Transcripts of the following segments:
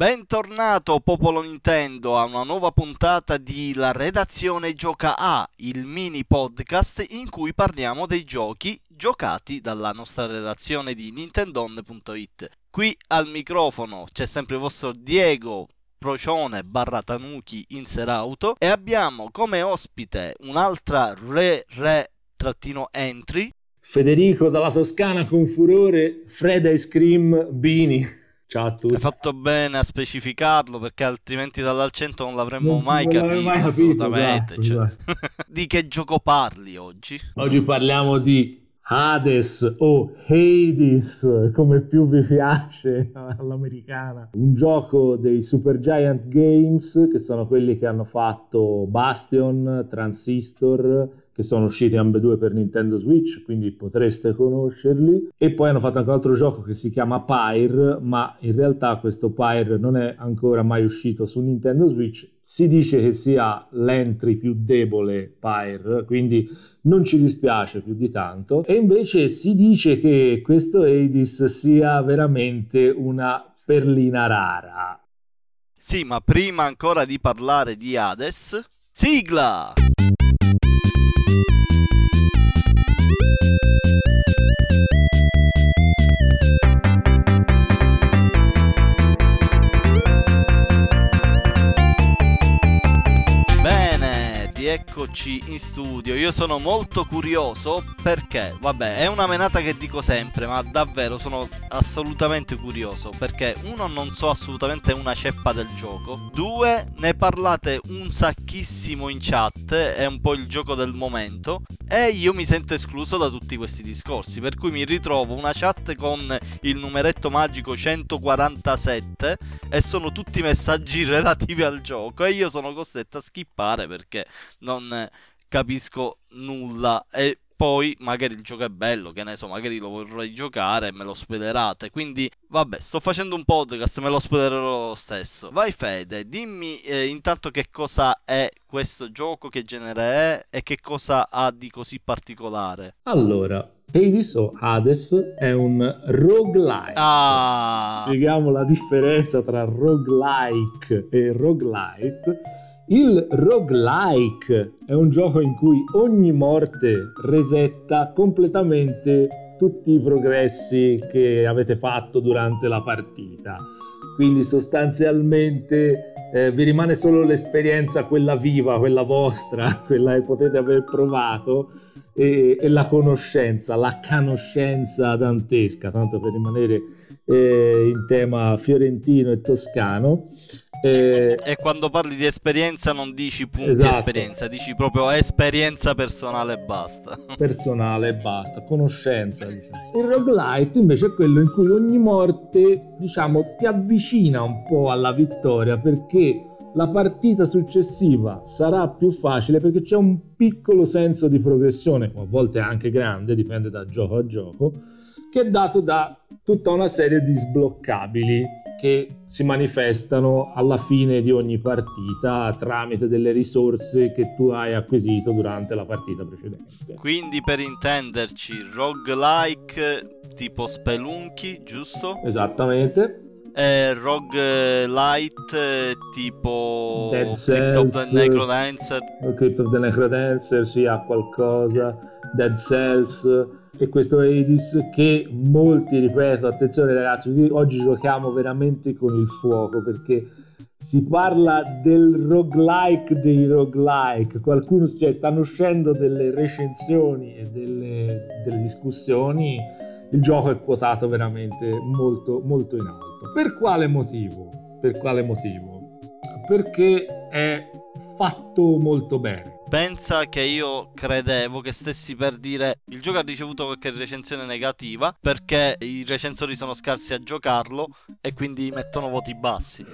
Bentornato popolo Nintendo a una nuova puntata di La redazione gioca A, il mini podcast in cui parliamo dei giochi giocati dalla nostra redazione di nintendon.it. Qui al microfono c'è sempre il vostro Diego Procione barra Tanuki in Serauto e abbiamo come ospite un'altra re re trattino entry Federico dalla Toscana con furore Fred Ice Cream Bini Ciao a tutti. Hai fatto bene a specificarlo perché altrimenti dall'accento non l'avremmo non, mai, non capito, mai capito. Assolutamente. Esatto, cioè. esatto. di che gioco parli oggi? Oggi parliamo di Hades o Hades, come più vi piace all'americana. Un gioco dei Super Giant Games, che sono quelli che hanno fatto Bastion, Transistor, che sono usciti ambedue per Nintendo Switch, quindi potreste conoscerli. E poi hanno fatto anche un altro gioco che si chiama Pyre, ma in realtà questo Pyre non è ancora mai uscito su Nintendo Switch. Si dice che sia l'entry più debole Pyre, quindi non ci dispiace più di tanto. E invece si dice che questo Hades sia veramente una perlina rara. Sì, ma prima ancora di parlare di Hades, sigla! Rieccoci in studio. Io sono molto curioso perché, vabbè, è una menata che dico sempre, ma davvero sono assolutamente curioso perché uno non so assolutamente una ceppa del gioco, due ne parlate un sacchissimo in chat, è un po' il gioco del momento e io mi sento escluso da tutti questi discorsi, per cui mi ritrovo una chat con il numeretto magico 147 e sono tutti messaggi relativi al gioco e io sono costretto a skippare perché non capisco nulla e poi magari il gioco è bello, che ne so, magari lo vorrei giocare e me lo spoilerate. Quindi, vabbè, sto facendo un podcast, me lo spoilerò lo stesso. Vai Fede, dimmi eh, intanto che cosa è questo gioco, che genere è e che cosa ha di così particolare. Allora, Hades o Hades è un roguelike. Ah. Spieghiamo la differenza tra roguelike e roguelite il roguelike è un gioco in cui ogni morte resetta completamente tutti i progressi che avete fatto durante la partita. Quindi sostanzialmente eh, vi rimane solo l'esperienza, quella viva, quella vostra, quella che potete aver provato e, e la conoscenza, la conoscenza dantesca, tanto per rimanere eh, in tema fiorentino e toscano. Eh, e quando parli di esperienza non dici punti esatto. esperienza, dici proprio esperienza personale e basta. Personale e basta, conoscenza. Diciamo. Il roguelite invece è quello in cui ogni morte, diciamo, ti avvicina un po' alla vittoria perché la partita successiva sarà più facile perché c'è un piccolo senso di progressione, o a volte anche grande, dipende da gioco a gioco, che è dato da tutta una serie di sbloccabili che si manifestano alla fine di ogni partita tramite delle risorse che tu hai acquisito durante la partita precedente. Quindi per intenderci, roguelike tipo Spelunky, giusto? Esattamente. Eh, roguelite tipo Dead Cells, Crypt of the Necrodancer. Crypt of the Necrodancer, sì, ha qualcosa. Dead Cells e questo Hades che molti, ripeto, attenzione ragazzi, oggi giochiamo veramente con il fuoco perché si parla del roguelike dei roguelike, qualcuno, cioè stanno uscendo delle recensioni e delle, delle discussioni, il gioco è quotato veramente molto, molto in alto. Per quale motivo? Per quale motivo? Perché è fatto molto bene Pensa che io credevo che stessi per dire il gioco ha ricevuto qualche recensione negativa perché i recensori sono scarsi a giocarlo e quindi mettono voti bassi.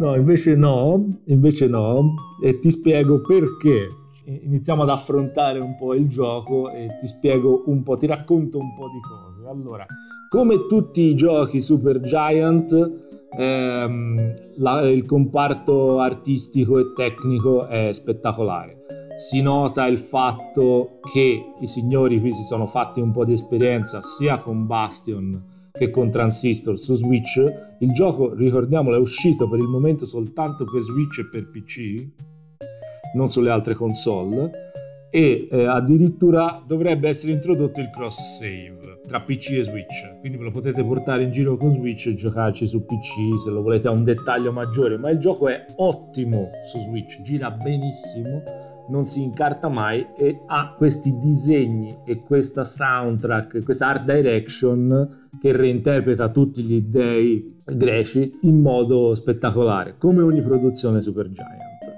No, invece no, invece no, e ti spiego perché. Iniziamo ad affrontare un po' il gioco e ti spiego un po', ti racconto un po' di cose. Allora, come tutti i giochi Super Giant, ehm, la, il comparto artistico e tecnico è spettacolare si nota il fatto che i signori qui si sono fatti un po' di esperienza sia con Bastion che con Transistor su Switch. Il gioco, ricordiamolo, è uscito per il momento soltanto per Switch e per PC, non sulle altre console, e eh, addirittura dovrebbe essere introdotto il cross save tra PC e Switch, quindi ve lo potete portare in giro con Switch e giocarci su PC se lo volete a un dettaglio maggiore, ma il gioco è ottimo su Switch, gira benissimo non si incarta mai e ha questi disegni e questa soundtrack, questa art direction che reinterpreta tutti gli dei greci in modo spettacolare, come ogni produzione Supergiant.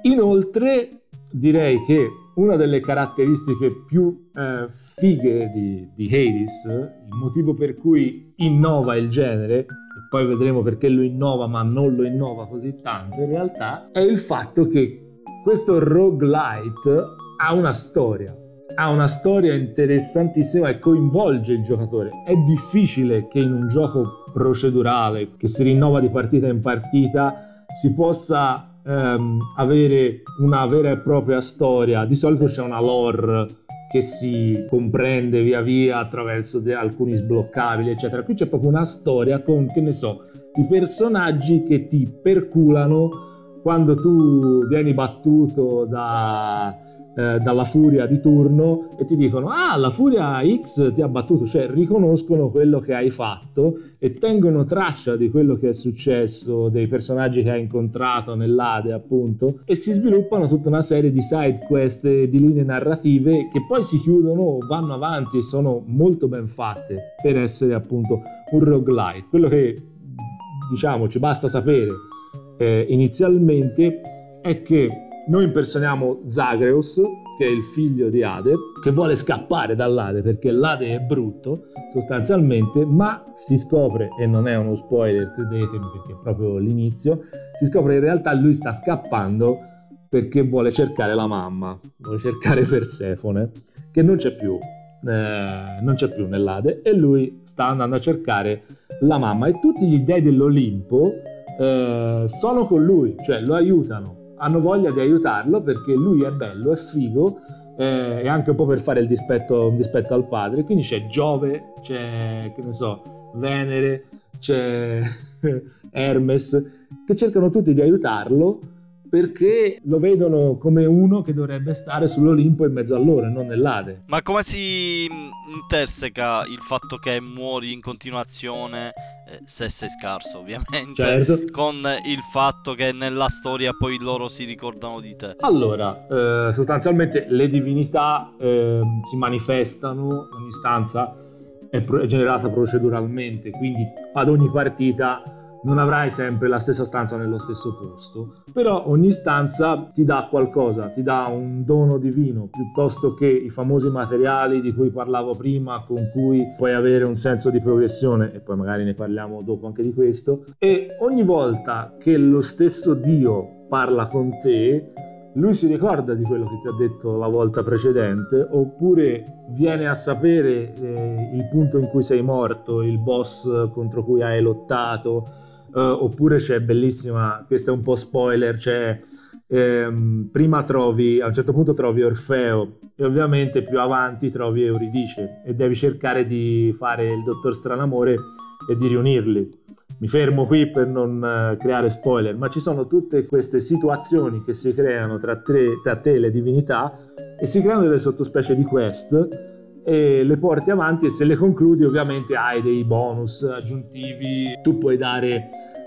Inoltre direi che una delle caratteristiche più eh, fighe di, di Hades, il motivo per cui innova il genere, e poi vedremo perché lo innova ma non lo innova così tanto in realtà, è il fatto che questo roguelite ha una storia, ha una storia interessantissima e coinvolge il giocatore. È difficile che in un gioco procedurale che si rinnova di partita in partita si possa ehm, avere una vera e propria storia. Di solito c'è una lore che si comprende via via attraverso alcuni sbloccabili, eccetera. Qui c'è proprio una storia con, che ne so, i personaggi che ti perculano quando tu vieni battuto da, eh, dalla furia di turno e ti dicono ah la furia X ti ha battuto cioè riconoscono quello che hai fatto e tengono traccia di quello che è successo dei personaggi che hai incontrato nell'Ade appunto e si sviluppano tutta una serie di side quest di linee narrative che poi si chiudono vanno avanti e sono molto ben fatte per essere appunto un roguelite. Quello che diciamo ci basta sapere eh, inizialmente è che noi impersoniamo Zagreus, che è il figlio di Ade, che vuole scappare dall'Ade perché l'Ade è brutto sostanzialmente, ma si scopre, e non è uno spoiler, credetemi perché è proprio l'inizio, si scopre che in realtà lui sta scappando perché vuole cercare la mamma, vuole cercare Persefone, che non c'è più, eh, non c'è più nell'Ade, e lui sta andando a cercare la mamma e tutti gli dei dell'Olimpo eh, sono con lui, cioè lo aiutano, hanno voglia di aiutarlo perché lui è bello, è figo eh, e anche un po' per fare il dispetto, il dispetto al padre. Quindi c'è Giove, c'è, che ne so, Venere, c'è Hermes, che cercano tutti di aiutarlo perché lo vedono come uno che dovrebbe stare sull'Olimpo in mezzo a loro e non nell'Ade. Ma come si interseca il fatto che muori in continuazione eh, se sei scarso ovviamente certo. con il fatto che nella storia poi loro si ricordano di te allora eh, sostanzialmente le divinità eh, si manifestano ogni stanza è, pro- è generata proceduralmente quindi ad ogni partita non avrai sempre la stessa stanza nello stesso posto, però ogni stanza ti dà qualcosa, ti dà un dono divino, piuttosto che i famosi materiali di cui parlavo prima, con cui puoi avere un senso di progressione, e poi magari ne parliamo dopo anche di questo, e ogni volta che lo stesso Dio parla con te, lui si ricorda di quello che ti ha detto la volta precedente oppure viene a sapere eh, il punto in cui sei morto, il boss contro cui hai lottato, Uh, oppure c'è bellissima, questo è un po' spoiler, c'è ehm, prima trovi, a un certo punto trovi Orfeo e ovviamente più avanti trovi Euridice e devi cercare di fare il dottor Stranamore e di riunirli. Mi fermo qui per non uh, creare spoiler, ma ci sono tutte queste situazioni che si creano tra, tre, tra te e le divinità e si creano delle sottospecie di quest e le porti avanti e se le concludi ovviamente hai dei bonus aggiuntivi. Tu puoi dare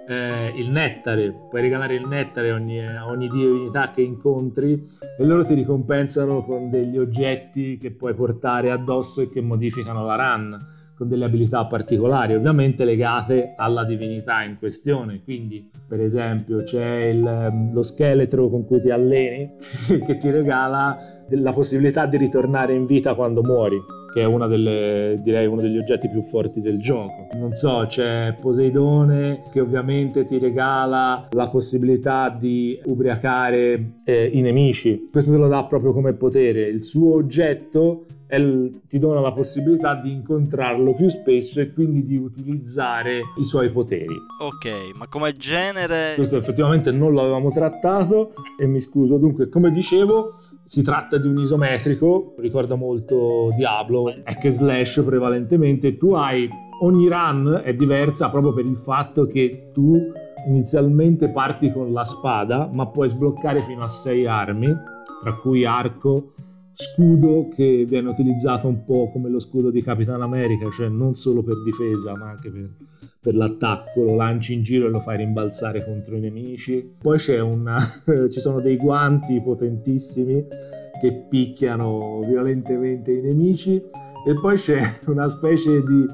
eh, il nettare puoi regalare il nettare a ogni, ogni divinità che incontri e loro ti ricompensano con degli oggetti che puoi portare addosso e che modificano la run con delle abilità particolari, ovviamente legate alla divinità in questione. Quindi, per esempio, c'è il, lo scheletro con cui ti alleni che ti regala la possibilità di ritornare in vita quando muori, che è delle, direi uno degli oggetti più forti del gioco. Non so, c'è Poseidone che ovviamente ti regala la possibilità di ubriacare eh, i nemici. Questo te lo dà proprio come potere. Il suo oggetto ti dona la possibilità di incontrarlo più spesso e quindi di utilizzare i suoi poteri. Ok, ma come genere... Questo effettivamente non l'avevamo trattato e mi scuso. Dunque, come dicevo, si tratta di un isometrico, ricorda molto Diablo, hack slash prevalentemente. Tu hai ogni run è diversa proprio per il fatto che tu inizialmente parti con la spada, ma puoi sbloccare fino a 6 armi, tra cui arco, scudo che viene utilizzato un po' come lo scudo di Capitan America, cioè non solo per difesa ma anche per, per l'attacco, lo lanci in giro e lo fai rimbalzare contro i nemici. Poi una, ci sono dei guanti potentissimi che picchiano violentemente i nemici e poi c'è una specie di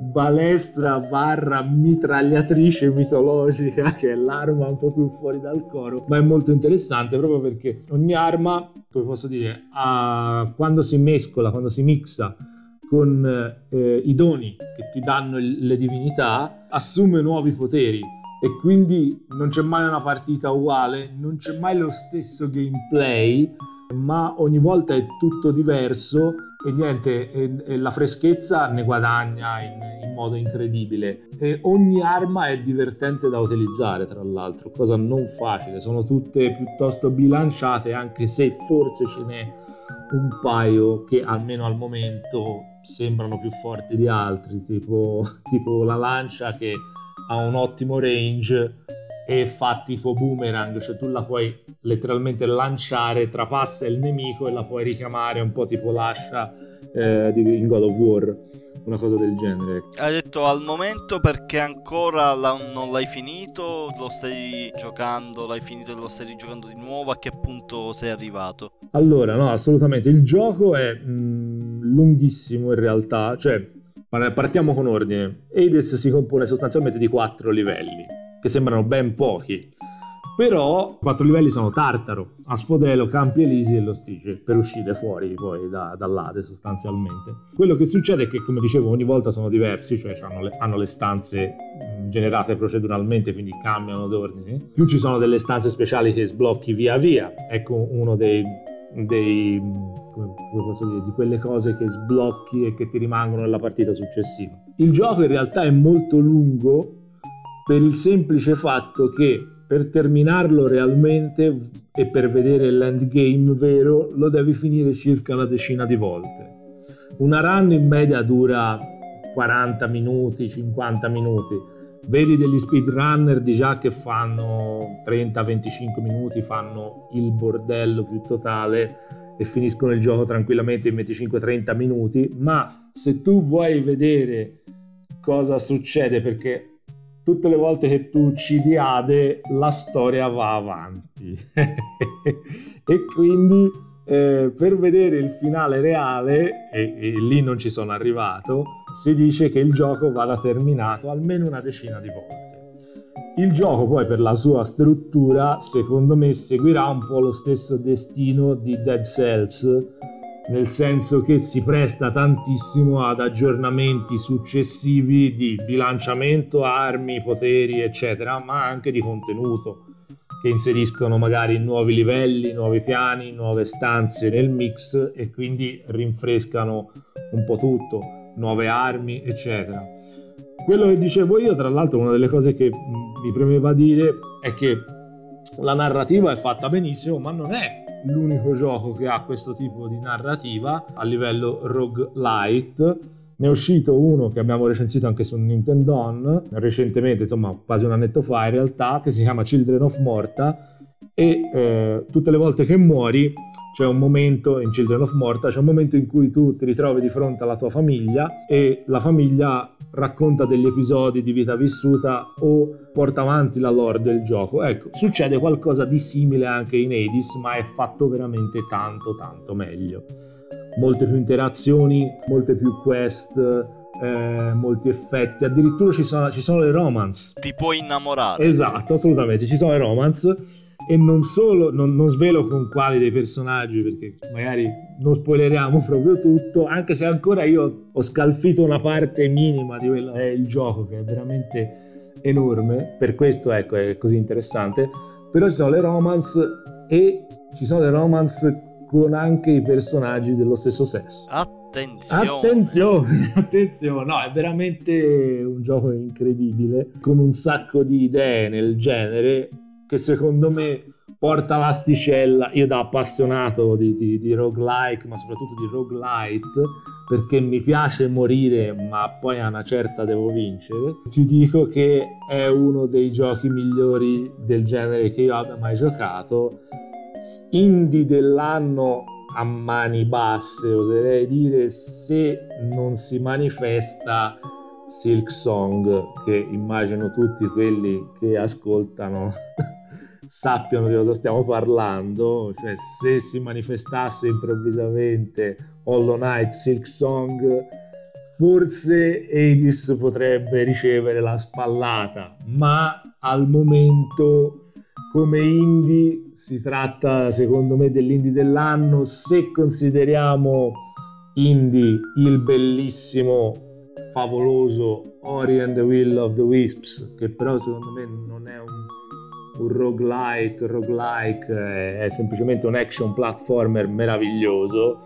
balestra barra mitragliatrice mitologica che è l'arma un po' più fuori dal coro ma è molto interessante proprio perché ogni arma come posso dire ha, quando si mescola quando si mixa con eh, i doni che ti danno le divinità assume nuovi poteri. E quindi non c'è mai una partita uguale non c'è mai lo stesso gameplay ma ogni volta è tutto diverso e niente, e, e la freschezza ne guadagna in, in, modo incredibile. E ogni arma è divertente da utilizzare, tra l'altro, cosa non facile, sono tutte piuttosto bilanciate, anche se forse ce n'è un paio che almeno al momento sembrano più forti di altri, tipo, tipo la lancia che ha un ottimo range e fa tipo boomerang, cioè tu la puoi letteralmente lanciare, trapassa il nemico e la puoi richiamare un po' tipo l'ascia eh, di, in God of War, una cosa del genere. Hai detto al momento perché ancora la, non l'hai finito, lo stai giocando, l'hai finito e lo stai giocando di nuovo, a che punto sei arrivato? Allora, no, assolutamente, il gioco è mh, mm, lunghissimo in realtà, cioè partiamo con ordine. Hades si compone sostanzialmente di quattro livelli che sembrano ben pochi. Però quattro livelli sono Tartaro, Asfodelo, Campi Elisi e lo Stige per uscire fuori poi da, dall'Ade sostanzialmente. Quello che succede è che come dicevo ogni volta sono diversi, cioè hanno le, hanno le stanze generate proceduralmente quindi cambiano d'ordine. Più ci sono delle stanze speciali che sblocchi via via. Ecco uno dei, dei come posso dire, di quelle cose che sblocchi e che ti rimangono nella partita successiva. Il gioco in realtà è molto lungo per il semplice fatto che per terminarlo realmente e per vedere l'endgame vero lo devi finire circa una decina di volte. Una run in media dura 40 minuti, 50 minuti. Vedi degli speedrunner di già che fanno 30-25 minuti, fanno il bordello più totale e finiscono il gioco tranquillamente in 25-30 minuti, ma se tu vuoi vedere cosa succede perché tutte le volte che tu uccidi Ade la storia va avanti. E quindi eh, per vedere il finale reale e, e, lì non ci sono arrivato si dice che il gioco vada terminato almeno una decina di volte. Il gioco poi per la sua struttura secondo me seguirà un po' lo stesso destino di Dead Cells nel senso che si presta tantissimo ad aggiornamenti successivi di bilanciamento, armi, poteri, eccetera, ma anche di contenuto che inseriscono magari nuovi livelli, nuovi piani, nuove stanze nel mix e quindi rinfrescano un po' tutto, nuove armi, eccetera. Quello che dicevo io, tra l'altro, una delle cose che mi premeva dire è che la narrativa è fatta benissimo, ma non è l'unico gioco che ha questo tipo di narrativa a livello roguelite. Ne è uscito uno che abbiamo recensito anche su Nintendo On, recentemente, insomma quasi un annetto fa in realtà, che si chiama Children of Morta e eh, tutte le volte che muori c'è un momento in Children of Morta, c'è un momento in cui tu ti ritrovi di fronte alla tua famiglia e la famiglia racconta degli episodi di vita vissuta o porta avanti la lore del gioco. Ecco, succede qualcosa di simile anche in Hades, ma è fatto veramente tanto tanto meglio. Molte più interazioni, molte più quest, eh, molti effetti, addirittura ci sono, ci sono le romance. Ti puoi innamorare. Esatto, assolutamente, ci sono le romance e non solo, non, non, svelo con quali dei personaggi perché magari non spoileriamo proprio tutto, anche se ancora io ho scalfito una parte minima di quello che è il gioco che è veramente enorme, per questo ecco è così interessante, però ci sono le romance e ci sono le romance con anche i personaggi dello stesso sesso. Attenzione. Attenzione, attenzione, no, è veramente un gioco incredibile, con un sacco di idee nel genere che secondo me porta l'asticella. Io da appassionato di, di, di roguelike, ma soprattutto di roguelite, perché mi piace morire, ma poi a una certa devo vincere, ti dico che è uno dei giochi migliori del genere che io abbia mai giocato. Indie dell'anno a mani basse, oserei dire, se non si manifesta Silk Song, che immagino tutti quelli che ascoltano sappiano di cosa stiamo parlando, cioè se si manifestasse improvvisamente Hollow Knight Silk Song, forse Edis potrebbe ricevere la spallata, ma al momento come indie si tratta secondo me dell'indie dell'anno. Se consideriamo indie il bellissimo favoloso Ori and the Will of the Wisps che però secondo me non è un un roguelite, roguelike, è semplicemente un action platformer meraviglioso.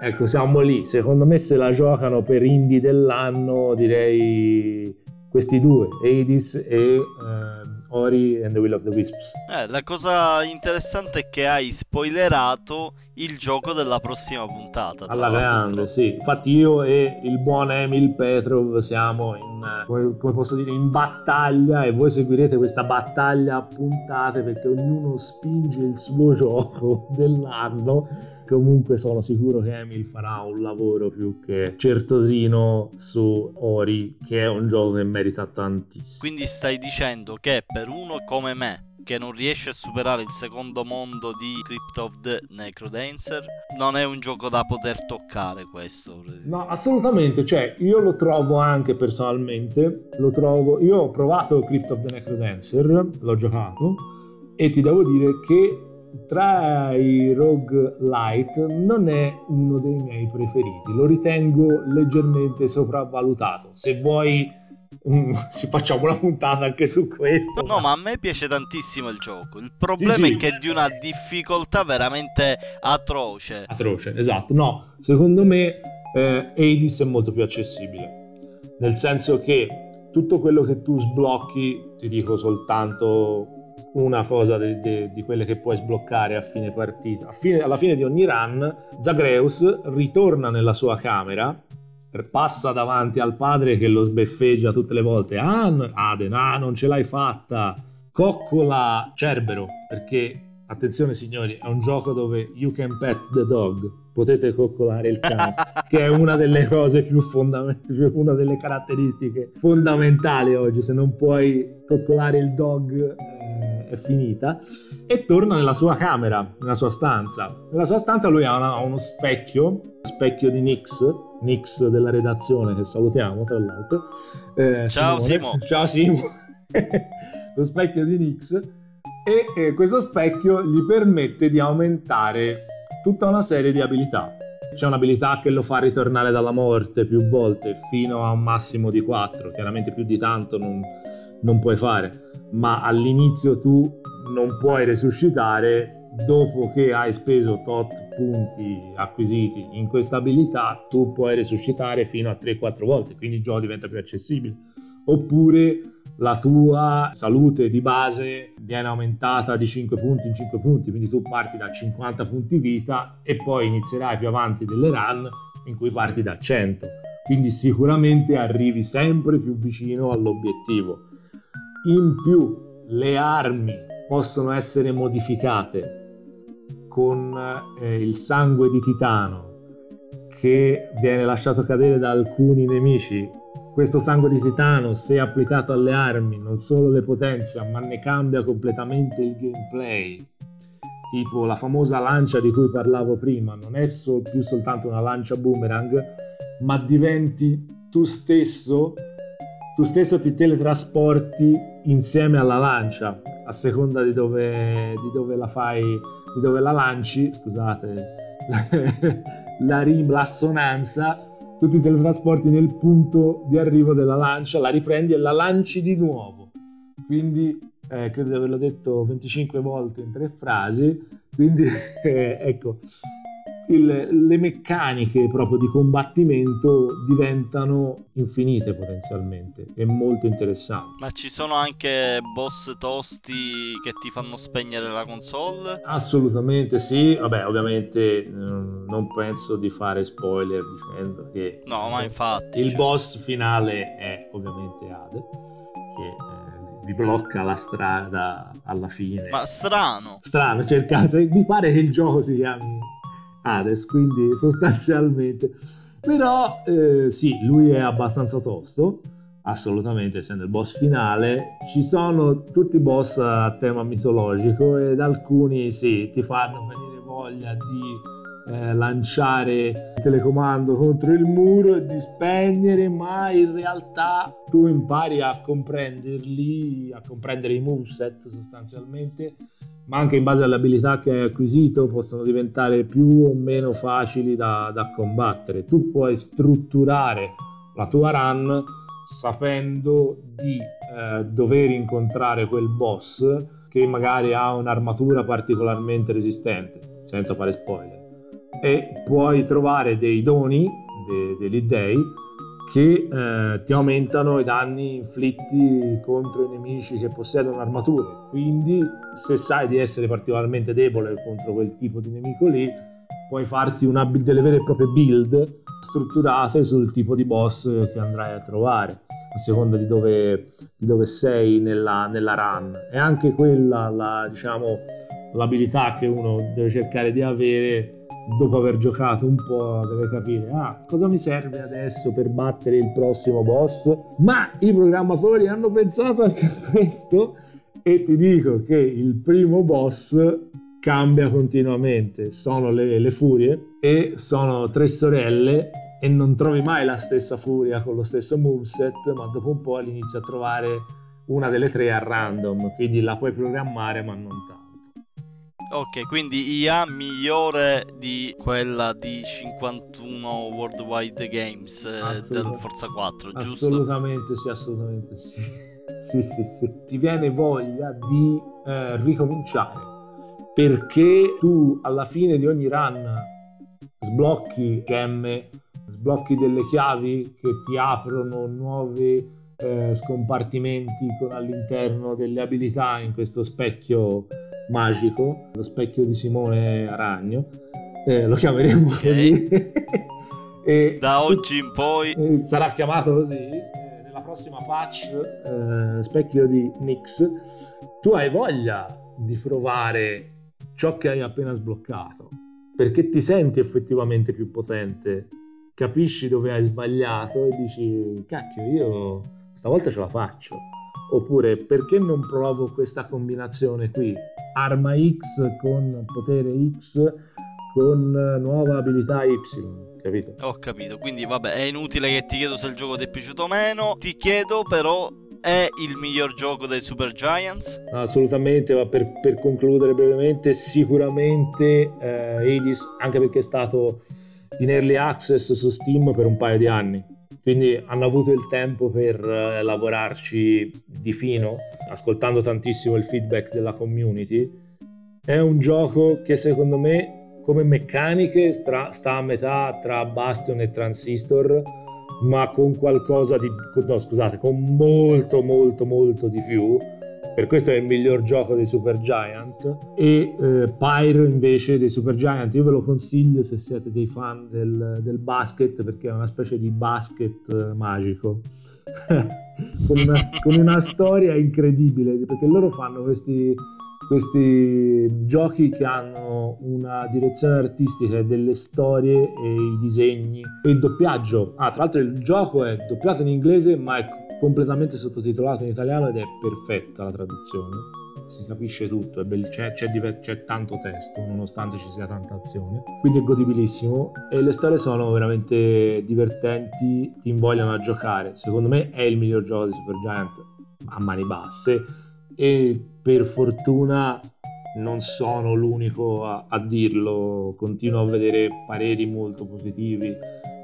Ecco, siamo lì. Secondo me se la giocano per indie dell'anno direi questi due, Hades e uh, Ori and the Will of the Wisps. Eh, la cosa interessante è che hai spoilerato il gioco della prossima puntata. Alla grande, sì. Infatti io e il buon Emil Petrov siamo in, come, posso dire, in battaglia e voi seguirete questa battaglia a puntate perché ognuno spinge il suo gioco dell'anno comunque sono sicuro che Emil farà un lavoro più che certosino su Ori che è un gioco che merita tantissimo quindi stai dicendo che per uno come me che non riesce a superare il secondo mondo di Crypt of the Necrodancer, non è un gioco da poter toccare questo. No, assolutamente, cioè io lo trovo anche personalmente, lo trovo, io ho provato Crypt of the Necrodancer, l'ho giocato e ti devo dire che tra i rogue light non è uno dei miei preferiti, lo ritengo leggermente sopravvalutato. Se vuoi Mm, si facciamo una puntata anche su questo. No, ma a me piace tantissimo il gioco. Il problema sì, sì. è che è di una difficoltà veramente atroce. Atroce, esatto. No, secondo me eh, Hades è molto più accessibile. Nel senso che tutto quello che tu sblocchi, ti dico soltanto una cosa di, di, di quelle che puoi sbloccare a fine partita. A fine, alla fine di ogni run, Zagreus ritorna nella sua camera passa davanti al padre che lo sbeffeggia tutte le volte. Ah, Aden, ah, non ce l'hai fatta. Coccola Cerbero, perché attenzione signori, è un gioco dove you can pet the dog, potete coccolare il cane, che è una delle cose più fondamentali, una delle caratteristiche fondamentali oggi, se non puoi coccolare il dog eh, è finita, e torna nella sua camera, nella sua stanza. Nella sua stanza lui ha, una, uno specchio, specchio di Nix, Nix della redazione che salutiamo tra l'altro. Eh, Ciao Simone. Simo. Ciao Simo. Lo specchio di Nix e eh, questo specchio gli permette di aumentare tutta una serie di abilità. C'è un'abilità che lo fa ritornare dalla morte più volte, fino a un massimo di 4, chiaramente più di tanto non, non puoi fare, ma all'inizio tu non puoi resuscitare dopo che hai speso tot punti acquisiti in questa abilità, tu puoi resuscitare fino a 3-4 volte, quindi il gioco diventa più accessibile. Oppure la tua salute di base viene aumentata di 5 punti in 5 punti, quindi tu parti da 50 punti vita e poi inizierai più avanti delle run in cui parti da 100. Quindi sicuramente arrivi sempre più vicino all'obiettivo. In più le armi possono essere modificate con eh, il sangue di titano che viene lasciato cadere da alcuni nemici. Questo sangue di titano, se applicato alle armi, non solo le potenzia, ma ne cambia completamente il gameplay. Tipo la famosa lancia di cui parlavo prima, non è sol- più soltanto una lancia boomerang, ma diventi tu stesso, tu stesso ti teletrasporti insieme alla lancia, a seconda di dove, di dove la fai di dove la lanci, scusate la, rim, l'assonanza, tu ti teletrasporti nel punto di arrivo della lancia, la riprendi e la lanci di nuovo. Quindi eh, credo di averlo detto 25 volte in tre frasi, quindi eh, ecco, il, le meccaniche proprio di combattimento diventano infinite potenzialmente e molto interessanti. Ma ci sono anche boss tosti che ti fanno spegnere la console? Assolutamente sì, vabbè ovviamente eh, non penso di fare spoiler dicendo che no, ma infatti il boss finale è ovviamente Ade che eh, vi blocca la strada alla fine. Ma strano. Strano, cercate, mi pare che il gioco si chiami Hades, quindi sostanzialmente. Però eh, sì, lui è abbastanza tosto, assolutamente, essendo il boss finale. Ci sono tutti boss a tema mitologico ed alcuni sì, ti fanno venire voglia di eh, lanciare il telecomando contro il muro e di spegnere, ma in realtà tu impari a comprenderli, a comprendere i moveset sostanzialmente ma anche in base alle abilità che hai acquisito possono diventare più o meno facili da, da combattere. Tu puoi strutturare la tua run sapendo di eh, dover incontrare quel boss che magari ha un'armatura particolarmente resistente, senza fare spoiler. E puoi trovare dei doni de- degli dei che eh, ti aumentano i danni inflitti contro i nemici che possiedono armature. Quindi, se sai di essere particolarmente debole contro quel tipo di nemico lì, puoi farti una, delle vere e proprie build strutturate sul tipo di boss che andrai a trovare, a seconda di dove, di dove sei nella, nella, run. E anche quella, la, diciamo, l'abilità che uno deve cercare di avere dopo aver giocato un po' deve capire ah, cosa mi serve adesso per battere il prossimo boss? Ma i programmatori hanno pensato anche a questo e ti dico che il primo boss cambia continuamente. Sono le, le furie e sono tre sorelle e non trovi mai la stessa furia con lo stesso moveset ma dopo un po' inizi a trovare una delle tre a random quindi la puoi programmare ma non tanto Ok, quindi IA migliore di quella di 51 Worldwide Games eh, del Forza 4, giusto? Assolutamente sì, assolutamente sì. sì, sì, sì. Ti viene voglia di eh, ricominciare perché tu alla fine di ogni run sblocchi gemme, sblocchi delle chiavi che ti aprono nuovi eh, scompartimenti con all'interno delle abilità in questo specchio magico, lo specchio di Simone Aragno, eh, lo chiameremo okay. così. e, da oggi in poi sarà chiamato così. Eh, nella prossima patch, eh, specchio di Nix, tu hai voglia di provare ciò che hai appena sbloccato, perché ti senti effettivamente più potente, capisci dove hai sbagliato e dici, cacchio, io stavolta ce la faccio Oppure perché non provo questa combinazione qui? Arma X con potere X con nuova abilità Y, capito? Ho capito, quindi vabbè, è inutile che ti chiedo se il gioco ti è piaciuto o meno. Ti chiedo però è il miglior gioco dei Super Giants? Assolutamente, ma per, per concludere brevemente, sicuramente eh, Hades, anche perché è stato in early access su Steam per un paio di anni quindi hanno avuto il tempo per eh, lavorarci di fino, ascoltando tantissimo il feedback della community. È un gioco che secondo me come meccaniche sta, sta a metà tra Bastion e Transistor, ma con qualcosa di... no scusate, con molto molto molto di più per questo è il miglior gioco dei Super Giant. E eh, Pyre invece dei Super Giant. Io ve lo consiglio se siete dei fan del, del basket perché è una specie di basket eh, magico. Con, una, con, una, storia incredibile perché loro fanno questi, questi giochi che hanno una direzione artistica delle storie e i disegni e il doppiaggio. Ah tra l'altro il gioco è doppiato in inglese ma è completamente sottotitolato in italiano ed è perfetta la traduzione. Si capisce tutto, be- c'è, c'è, diver- c'è, tanto testo nonostante ci sia tanta azione, quindi è godibilissimo e le storie sono veramente divertenti, ti invogliano a giocare. Secondo me è il miglior gioco di Supergiant a mani basse e per fortuna non sono l'unico a, a dirlo, continuo a vedere pareri molto positivi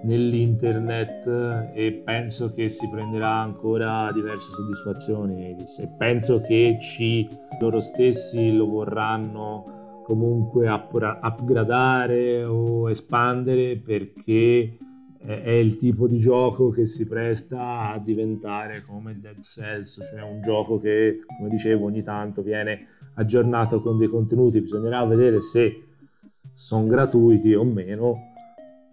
nell'internet e penso che si prenderà ancora diverse soddisfazioni e penso che ci, loro stessi lo vorranno comunque up- upgradare o espandere perché è il tipo di gioco che si presta a diventare come Dead Cells, cioè un gioco che, come dicevo, ogni tanto viene aggiornato con dei contenuti, bisognerà vedere se sono gratuiti o meno,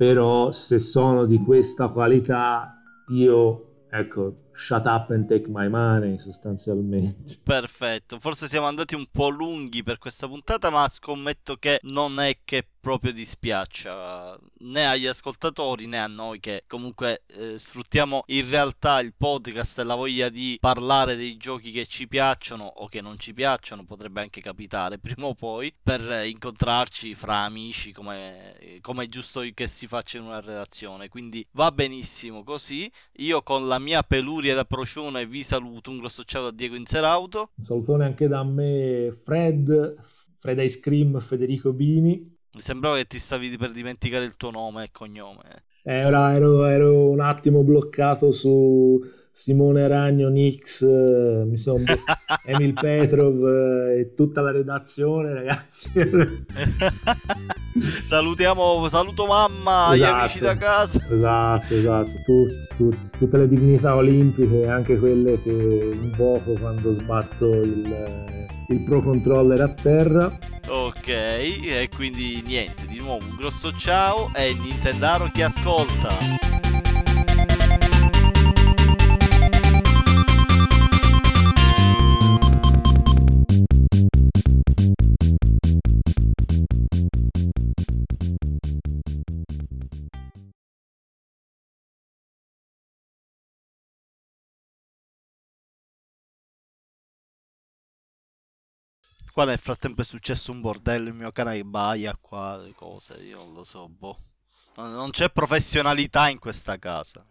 però se sono di questa qualità io, ecco, shut up and take my money sostanzialmente. Perfetto, forse siamo andati un po' lunghi per questa puntata, ma scommetto che non è che proprio dispiaccia né agli ascoltatori né a noi che comunque eh, sfruttiamo in realtà il podcast e la voglia di parlare dei giochi che ci piacciono o che non ci piacciono, potrebbe anche capitare prima o poi per incontrarci fra amici come, come è giusto che si faccia in una redazione. Quindi va benissimo così. Io con la mia peluria da procione vi saluto. Un grosso ciao da Diego Inserauto. Un salutone anche da me, Fred, Fred Ice Cream, Federico Bini. Mi sembrava che ti stavi per dimenticare il tuo nome e cognome. Eh, ora ero, ero un attimo bloccato su Simone Ragno, Nix, eh, mi sono Emil Petrov eh, e tutta la redazione, ragazzi. Salutiamo, saluto mamma, esatto, gli amici da casa. Esatto, esatto, tutti, tutti, tutte le divinità olimpiche, anche quelle che invoco quando sbatto il, il Pro Controller a terra. Ok, e quindi niente, di nuovo un grosso ciao e Nintendaro che ascolta. Qua nel frattempo è successo un bordello, il mio cane baia qua, cose, io non lo so, boh. Non c'è professionalità in questa casa.